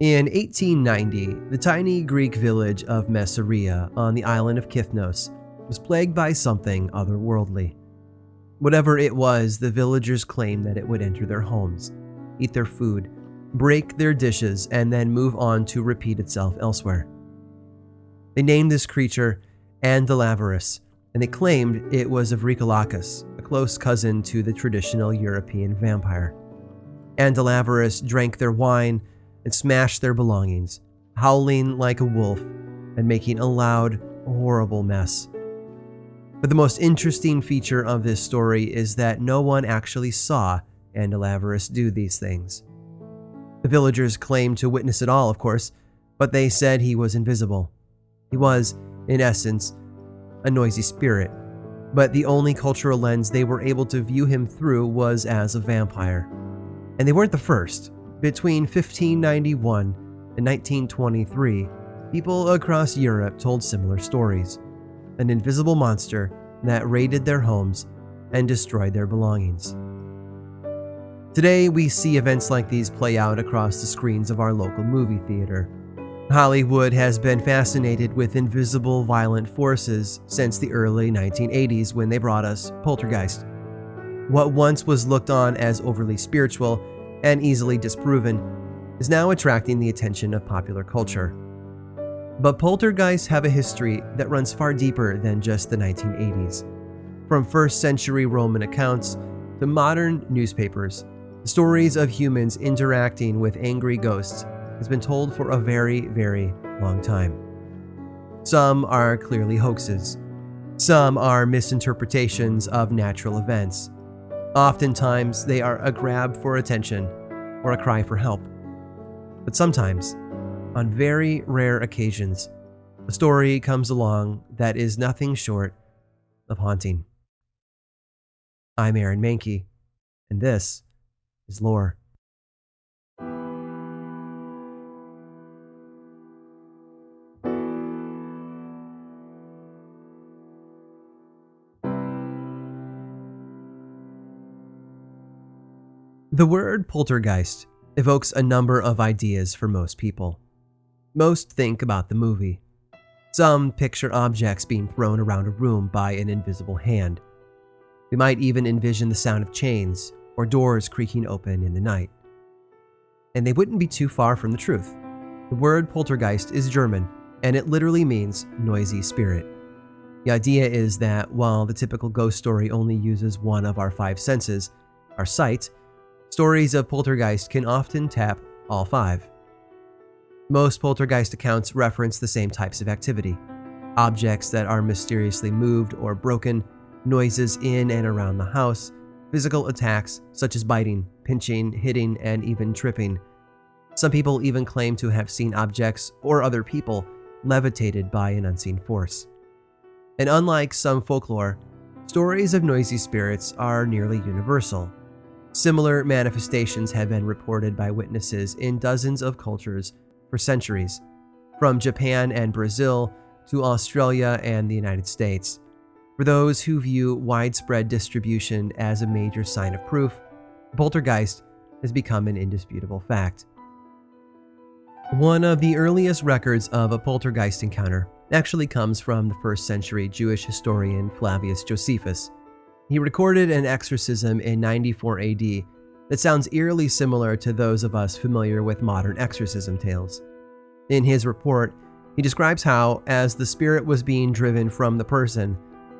In 1890, the tiny Greek village of Messeria on the island of Kithnos was plagued by something otherworldly. Whatever it was, the villagers claimed that it would enter their homes, eat their food, break their dishes, and then move on to repeat itself elsewhere. They named this creature Andalavarus, and they claimed it was of vrykolakas, a close cousin to the traditional European vampire. Andalavarus drank their wine and smashed their belongings, howling like a wolf and making a loud, horrible mess. But the most interesting feature of this story is that no one actually saw Andalavarus do these things. The villagers claimed to witness it all, of course, but they said he was invisible. He was, in essence, a noisy spirit, but the only cultural lens they were able to view him through was as a vampire. And they weren't the first. Between 1591 and 1923, people across Europe told similar stories an invisible monster that raided their homes and destroyed their belongings. Today, we see events like these play out across the screens of our local movie theater. Hollywood has been fascinated with invisible violent forces since the early 1980s when they brought us Poltergeist. What once was looked on as overly spiritual and easily disproven is now attracting the attention of popular culture. But poltergeists have a history that runs far deeper than just the 1980s. From first century Roman accounts to modern newspapers, stories of humans interacting with angry ghosts has been told for a very, very long time. Some are clearly hoaxes. Some are misinterpretations of natural events. Oftentimes, they are a grab for attention or a cry for help. But sometimes, on very rare occasions, a story comes along that is nothing short of haunting. I'm Aaron Mahnke, and this is Lore. The word poltergeist evokes a number of ideas for most people. Most think about the movie. Some picture objects being thrown around a room by an invisible hand. We might even envision the sound of chains or doors creaking open in the night. And they wouldn't be too far from the truth. The word poltergeist is German, and it literally means noisy spirit. The idea is that while the typical ghost story only uses one of our five senses, our sight, stories of poltergeist can often tap all five. Most poltergeist accounts reference the same types of activity objects that are mysteriously moved or broken, noises in and around the house, physical attacks such as biting, pinching, hitting, and even tripping. Some people even claim to have seen objects or other people levitated by an unseen force. And unlike some folklore, stories of noisy spirits are nearly universal. Similar manifestations have been reported by witnesses in dozens of cultures for centuries, from Japan and Brazil to Australia and the United States. For those who view widespread distribution as a major sign of proof, poltergeist has become an indisputable fact. One of the earliest records of a poltergeist encounter actually comes from the first century Jewish historian Flavius Josephus. He recorded an exorcism in 94 AD that sounds eerily similar to those of us familiar with modern exorcism tales. In his report, he describes how, as the spirit was being driven from the person,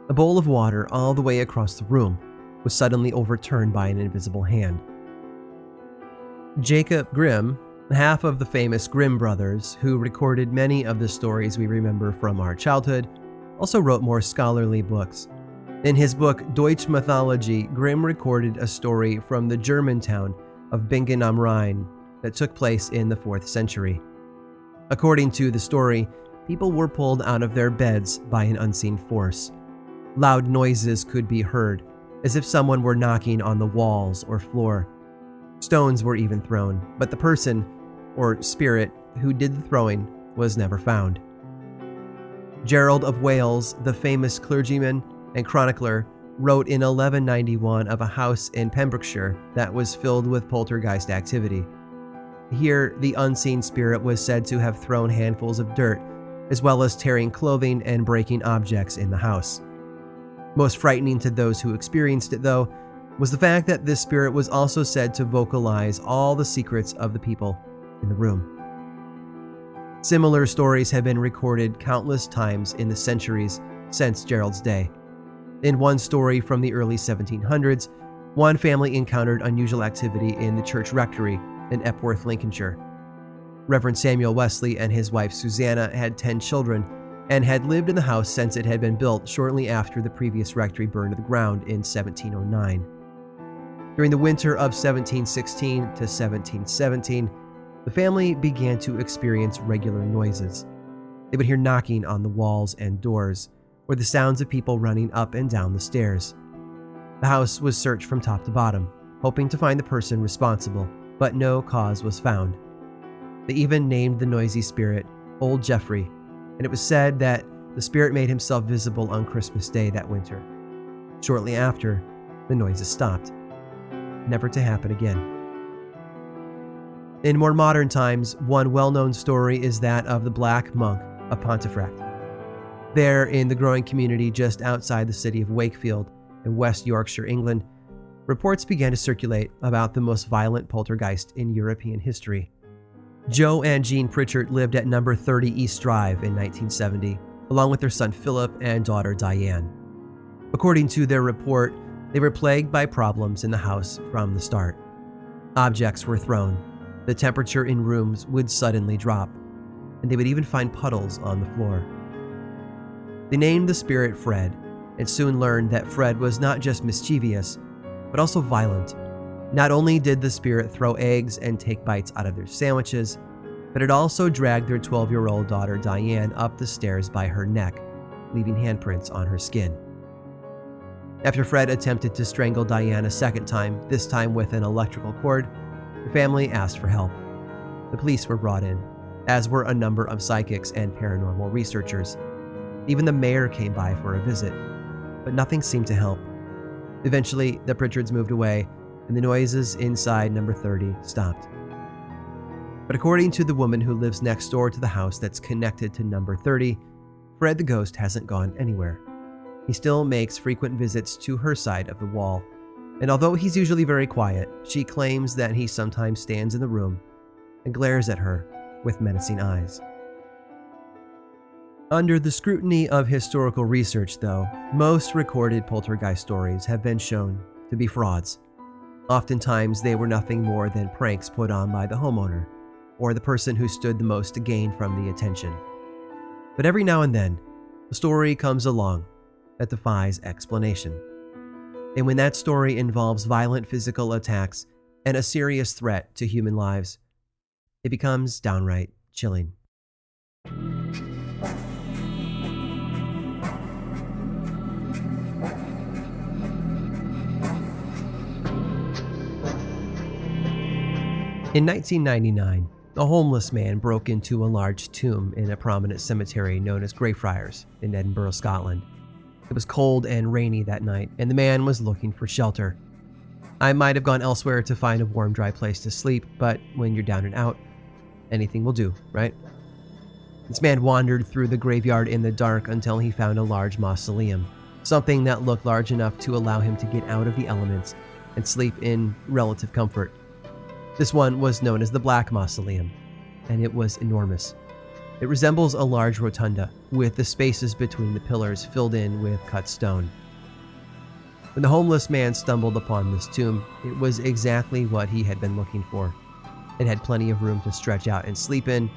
a bowl of water all the way across the room was suddenly overturned by an invisible hand. Jacob Grimm, half of the famous Grimm brothers, who recorded many of the stories we remember from our childhood, also wrote more scholarly books in his book Deutsche Mythology, Grimm recorded a story from the German town of Bingen am Rhein that took place in the 4th century. According to the story, people were pulled out of their beds by an unseen force. Loud noises could be heard, as if someone were knocking on the walls or floor. Stones were even thrown, but the person, or spirit, who did the throwing was never found. Gerald of Wales, the famous clergyman, and chronicler wrote in 1191 of a house in Pembrokeshire that was filled with poltergeist activity. Here, the unseen spirit was said to have thrown handfuls of dirt, as well as tearing clothing and breaking objects in the house. Most frightening to those who experienced it, though, was the fact that this spirit was also said to vocalize all the secrets of the people in the room. Similar stories have been recorded countless times in the centuries since Gerald's day. In one story from the early 1700s, one family encountered unusual activity in the church rectory in Epworth, Lincolnshire. Reverend Samuel Wesley and his wife Susanna had 10 children and had lived in the house since it had been built shortly after the previous rectory burned to the ground in 1709. During the winter of 1716 to 1717, the family began to experience regular noises. They would hear knocking on the walls and doors, or the sounds of people running up and down the stairs. The house was searched from top to bottom, hoping to find the person responsible, but no cause was found. They even named the noisy spirit Old Jeffrey, and it was said that the spirit made himself visible on Christmas Day that winter. Shortly after, the noises stopped, never to happen again. In more modern times, one well known story is that of the Black Monk of Pontefract. There, in the growing community just outside the city of Wakefield in West Yorkshire, England, reports began to circulate about the most violent poltergeist in European history. Joe and Jean Pritchard lived at number 30 East Drive in 1970, along with their son Philip and daughter Diane. According to their report, they were plagued by problems in the house from the start. Objects were thrown, the temperature in rooms would suddenly drop, and they would even find puddles on the floor. They named the spirit Fred and soon learned that Fred was not just mischievous, but also violent. Not only did the spirit throw eggs and take bites out of their sandwiches, but it also dragged their 12 year old daughter Diane up the stairs by her neck, leaving handprints on her skin. After Fred attempted to strangle Diane a second time, this time with an electrical cord, the family asked for help. The police were brought in, as were a number of psychics and paranormal researchers. Even the mayor came by for a visit, but nothing seemed to help. Eventually, the Pritchards moved away, and the noises inside number 30 stopped. But according to the woman who lives next door to the house that's connected to number 30, Fred the ghost hasn't gone anywhere. He still makes frequent visits to her side of the wall and although he's usually very quiet, she claims that he sometimes stands in the room and glares at her with menacing eyes. Under the scrutiny of historical research, though, most recorded poltergeist stories have been shown to be frauds. Oftentimes, they were nothing more than pranks put on by the homeowner or the person who stood the most to gain from the attention. But every now and then, a story comes along that defies explanation. And when that story involves violent physical attacks and a serious threat to human lives, it becomes downright chilling. In 1999, a homeless man broke into a large tomb in a prominent cemetery known as Greyfriars in Edinburgh, Scotland. It was cold and rainy that night, and the man was looking for shelter. I might have gone elsewhere to find a warm, dry place to sleep, but when you're down and out, anything will do, right? This man wandered through the graveyard in the dark until he found a large mausoleum, something that looked large enough to allow him to get out of the elements and sleep in relative comfort. This one was known as the Black Mausoleum, and it was enormous. It resembles a large rotunda, with the spaces between the pillars filled in with cut stone. When the homeless man stumbled upon this tomb, it was exactly what he had been looking for. It had plenty of room to stretch out and sleep in,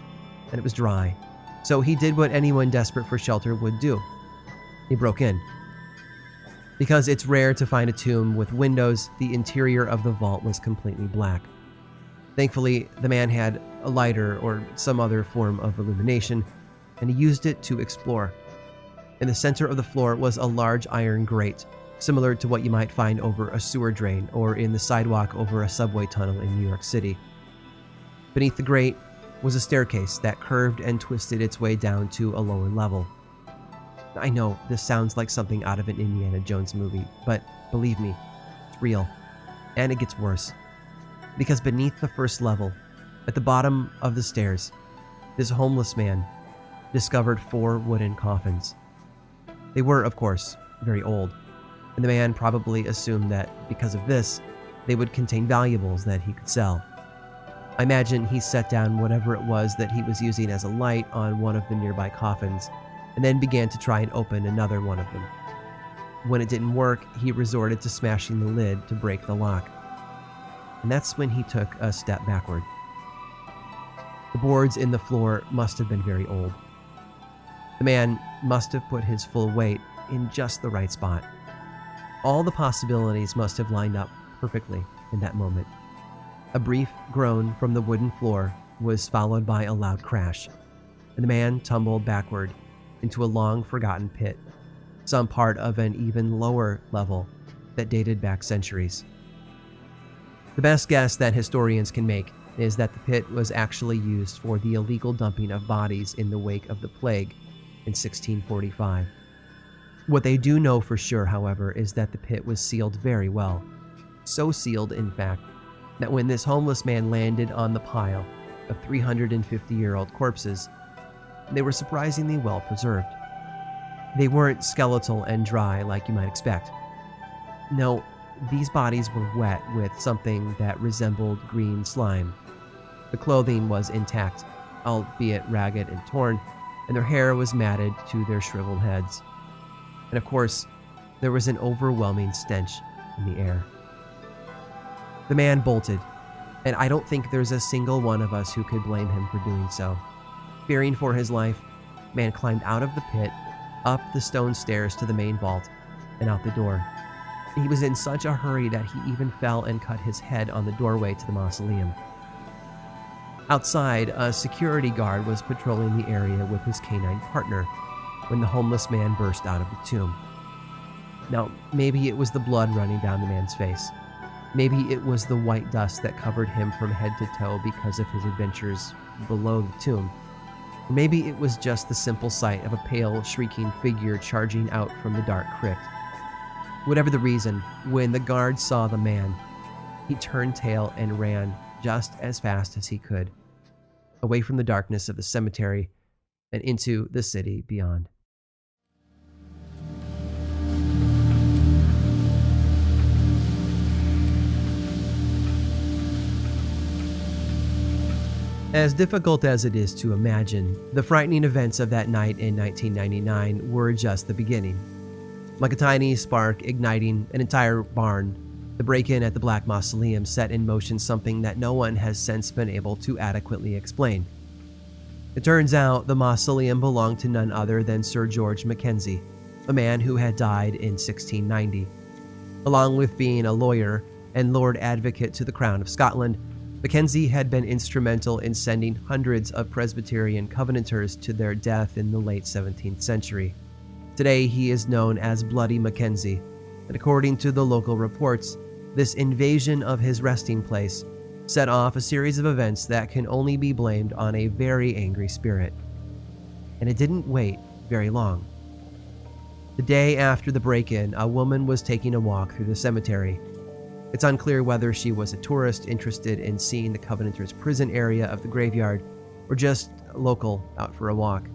and it was dry. So he did what anyone desperate for shelter would do he broke in. Because it's rare to find a tomb with windows, the interior of the vault was completely black. Thankfully, the man had a lighter or some other form of illumination, and he used it to explore. In the center of the floor was a large iron grate, similar to what you might find over a sewer drain or in the sidewalk over a subway tunnel in New York City. Beneath the grate was a staircase that curved and twisted its way down to a lower level. I know this sounds like something out of an Indiana Jones movie, but believe me, it's real. And it gets worse because beneath the first level, At the bottom of the stairs, this homeless man discovered four wooden coffins. They were, of course, very old, and the man probably assumed that because of this, they would contain valuables that he could sell. I imagine he set down whatever it was that he was using as a light on one of the nearby coffins and then began to try and open another one of them. When it didn't work, he resorted to smashing the lid to break the lock. And that's when he took a step backward. The boards in the floor must have been very old. The man must have put his full weight in just the right spot. All the possibilities must have lined up perfectly in that moment. A brief groan from the wooden floor was followed by a loud crash, and the man tumbled backward into a long forgotten pit, some part of an even lower level that dated back centuries. The best guess that historians can make is that the pit was actually used for the illegal dumping of bodies in the wake of the plague in 1645. What they do know for sure, however, is that the pit was sealed very well. So sealed, in fact, that when this homeless man landed on the pile of 350 year old corpses, they were surprisingly well preserved. They weren't skeletal and dry like you might expect. No, these bodies were wet with something that resembled green slime. The clothing was intact, albeit ragged and torn, and their hair was matted to their shriveled heads. And of course, there was an overwhelming stench in the air. The man bolted, and I don't think there's a single one of us who could blame him for doing so. Fearing for his life, man climbed out of the pit, up the stone stairs to the main vault, and out the door. He was in such a hurry that he even fell and cut his head on the doorway to the mausoleum. Outside, a security guard was patrolling the area with his canine partner when the homeless man burst out of the tomb. Now, maybe it was the blood running down the man's face. Maybe it was the white dust that covered him from head to toe because of his adventures below the tomb. Or maybe it was just the simple sight of a pale, shrieking figure charging out from the dark crypt. Whatever the reason, when the guard saw the man, he turned tail and ran just as fast as he could, away from the darkness of the cemetery and into the city beyond. As difficult as it is to imagine, the frightening events of that night in 1999 were just the beginning. Like a tiny spark igniting an entire barn, the break in at the Black Mausoleum set in motion something that no one has since been able to adequately explain. It turns out the mausoleum belonged to none other than Sir George Mackenzie, a man who had died in 1690. Along with being a lawyer and Lord Advocate to the Crown of Scotland, Mackenzie had been instrumental in sending hundreds of Presbyterian Covenanters to their death in the late 17th century. Today, he is known as Bloody Mackenzie, and according to the local reports, this invasion of his resting place set off a series of events that can only be blamed on a very angry spirit. And it didn't wait very long. The day after the break in, a woman was taking a walk through the cemetery it's unclear whether she was a tourist interested in seeing the Covenanters' prison area of the graveyard or just local out for a walk.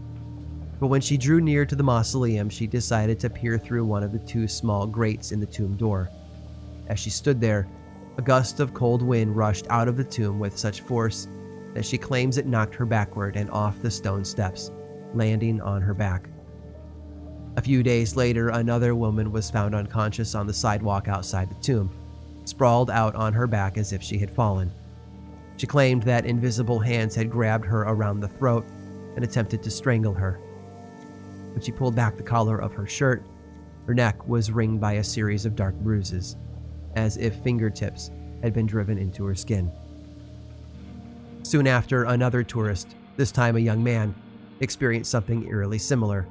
But when she drew near to the mausoleum, she decided to peer through one of the two small grates in the tomb door. As she stood there, a gust of cold wind rushed out of the tomb with such force that she claims it knocked her backward and off the stone steps, landing on her back. A few days later, another woman was found unconscious on the sidewalk outside the tomb sprawled out on her back as if she had fallen. She claimed that invisible hands had grabbed her around the throat and attempted to strangle her. When she pulled back the collar of her shirt, her neck was ringed by a series of dark bruises, as if fingertips had been driven into her skin. Soon after, another tourist, this time a young man, experienced something eerily similar.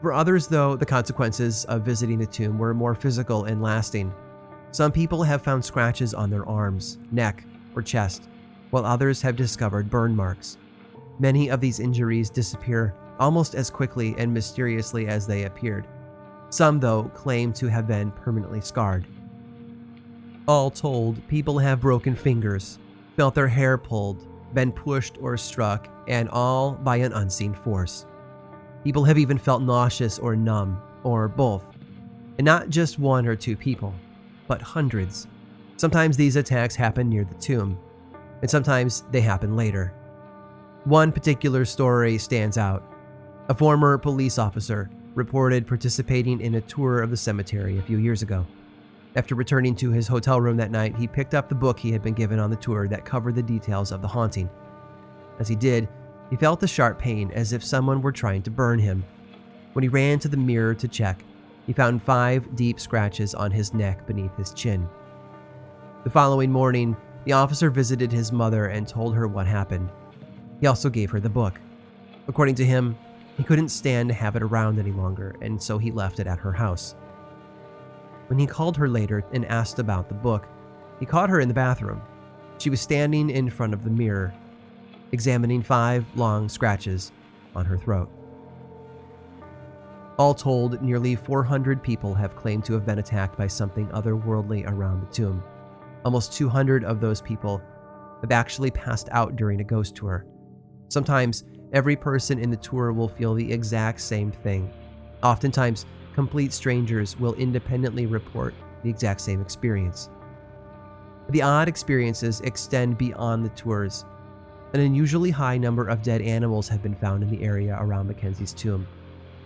For others, though, the consequences of visiting the tomb were more physical and lasting some people have found scratches on their arms, neck, or chest, while others have discovered burn marks. Many of these injuries disappear almost as quickly and mysteriously as they appeared. Some, though, claim to have been permanently scarred. All told, people have broken fingers, felt their hair pulled, been pushed or struck, and all by an unseen force. People have even felt nauseous or numb, or both. And not just one or two people, but hundreds. Sometimes these attacks happen near the tomb, and sometimes they happen later. One particular story stands out. A former police officer reported participating in a tour of the cemetery a few years ago. After returning to his hotel room that night, he picked up the book he had been given on the tour that covered the details of the haunting. As he did, he felt a sharp pain as if someone were trying to burn him. When he ran to the mirror to check, he found five deep scratches on his neck beneath his chin. The following morning, the officer visited his mother and told her what happened. He also gave her the book. According to him, he couldn't stand to have it around any longer, and so he left it at her house. When he called her later and asked about the book, he caught her in the bathroom. She was standing in front of the mirror, examining five long scratches on her throat. All told, nearly 400 people have claimed to have been attacked by something otherworldly around the tomb. Almost 200 of those people have actually passed out during a ghost tour. Sometimes every person in the tour will feel the exact same thing. Oftentimes, complete strangers will independently report the exact same experience. The odd experiences extend beyond the tours. An unusually high number of dead animals have been found in the area around Mackenzie's tomb.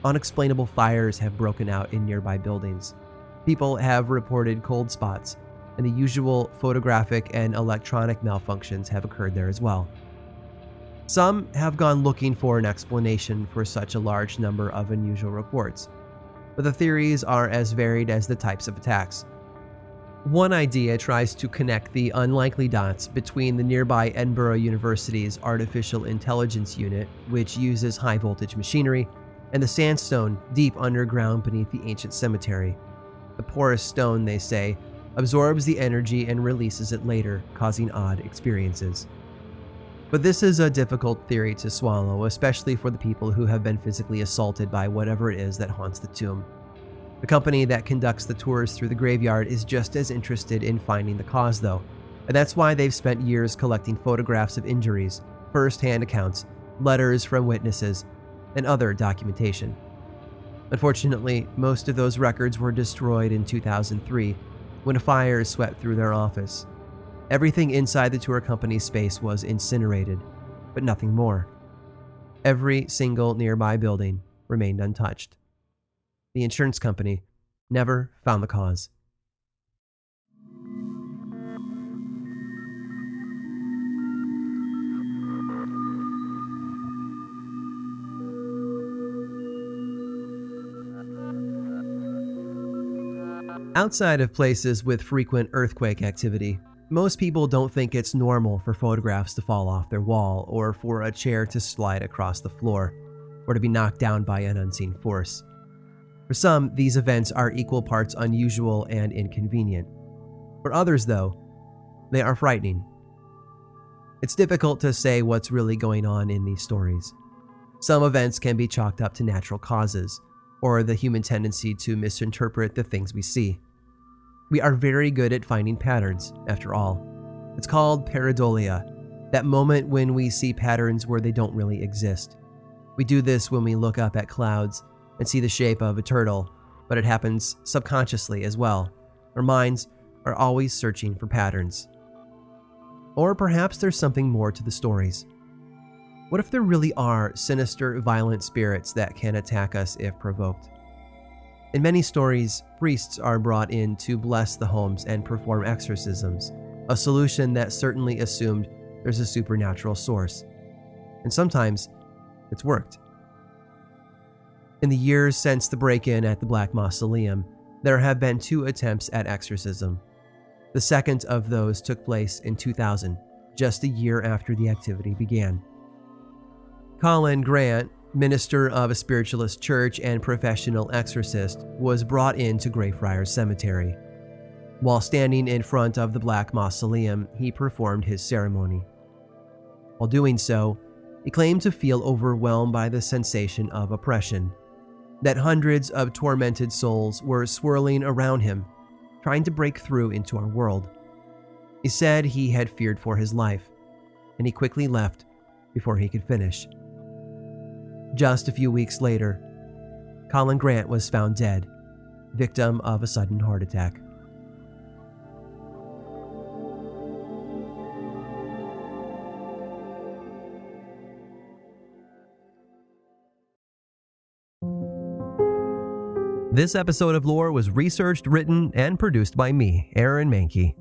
Unexplainable fires have broken out in nearby buildings. People have reported cold spots, and the usual photographic and electronic malfunctions have occurred there as well. Some have gone looking for an explanation for such a large number of unusual reports, but the theories are as varied as the types of attacks. One idea tries to connect the unlikely dots between the nearby Edinburgh University's Artificial Intelligence Unit, which uses high voltage machinery, and the sandstone deep underground beneath the ancient cemetery. The porous stone, they say, absorbs the energy and releases it later, causing odd experiences. But this is a difficult theory to swallow, especially for the people who have been physically assaulted by whatever it is that haunts the tomb. The company that conducts the tours through the graveyard is just as interested in finding the cause, though, and that's why they've spent years collecting photographs of injuries, first hand accounts, letters from witnesses, and other documentation. Unfortunately, most of those records were destroyed in 2003 when a fire swept through their office Everything inside the tour company's space was incinerated, but nothing more. Every single nearby building remained untouched. The insurance company never found the cause. Outside of places with frequent earthquake activity, most people don't think it's normal for photographs to fall off their wall or for a chair to slide across the floor or to be knocked down by an unseen force. For some, these events are equal parts unusual and inconvenient. For others, though, they are frightening. It's difficult to say what's really going on in these stories. Some events can be chalked up to natural causes, or the human tendency to misinterpret the things we see. We are very good at finding patterns, after all. It's called pareidolia, that moment when we see patterns where they don't really exist. We do this when we look up at clouds and see the shape of a turtle, but it happens subconsciously as well. Our minds are always searching for patterns. Or perhaps there's something more to the stories. What if there really are sinister, violent spirits that can attack us if provoked? In many stories, priests are brought in to bless the homes and perform exorcisms, a solution that certainly assumed there's a supernatural source. And sometimes it's worked. In the years since the break in at the Black Mausoleum, there have been two attempts at exorcism. The second of those took place in 2000, just a year after the activity began. Colin Grant, minister of a spiritualist church and professional exorcist, was brought into Greyfriars Cemetery. While standing in front of the Black Mausoleum, he performed his ceremony. While doing so, he claimed to feel overwhelmed by the sensation of oppression, that hundreds of tormented souls were swirling around him, trying to break through into our world. He said he had feared for his life. and he quickly left before he could finish. Just a few weeks later, Colin Grant was found dead, victim of a sudden heart attack. This episode of Lore was researched, written, and produced by me, Aaron Mahnke.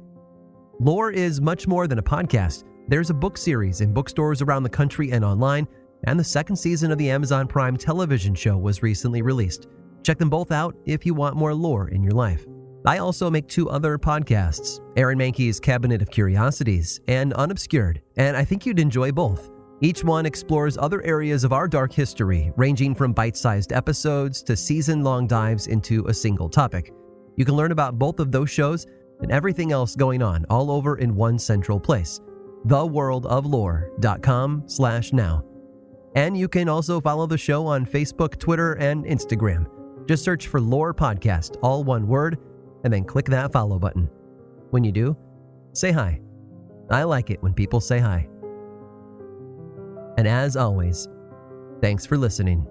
Lore is much more than a podcast. There's a book series in bookstores around the country and online, and the second season of the Amazon Prime television show was recently released. Check them both out if you want more lore in your life. I also make two other podcasts Aaron Mahnke's Cabinet of Curiosities and Unobscured, and I think you'd enjoy both. Each one explores other areas of our dark history, ranging from bite sized episodes to season long dives into a single topic. You can learn about both of those shows and everything else going on all over in one central place theworldoflore.com slash now and you can also follow the show on facebook twitter and instagram. Just search for lore podcast all one word and then click that follow button. When you do say hi. I like it when people say hi. And as always, thanks for listening.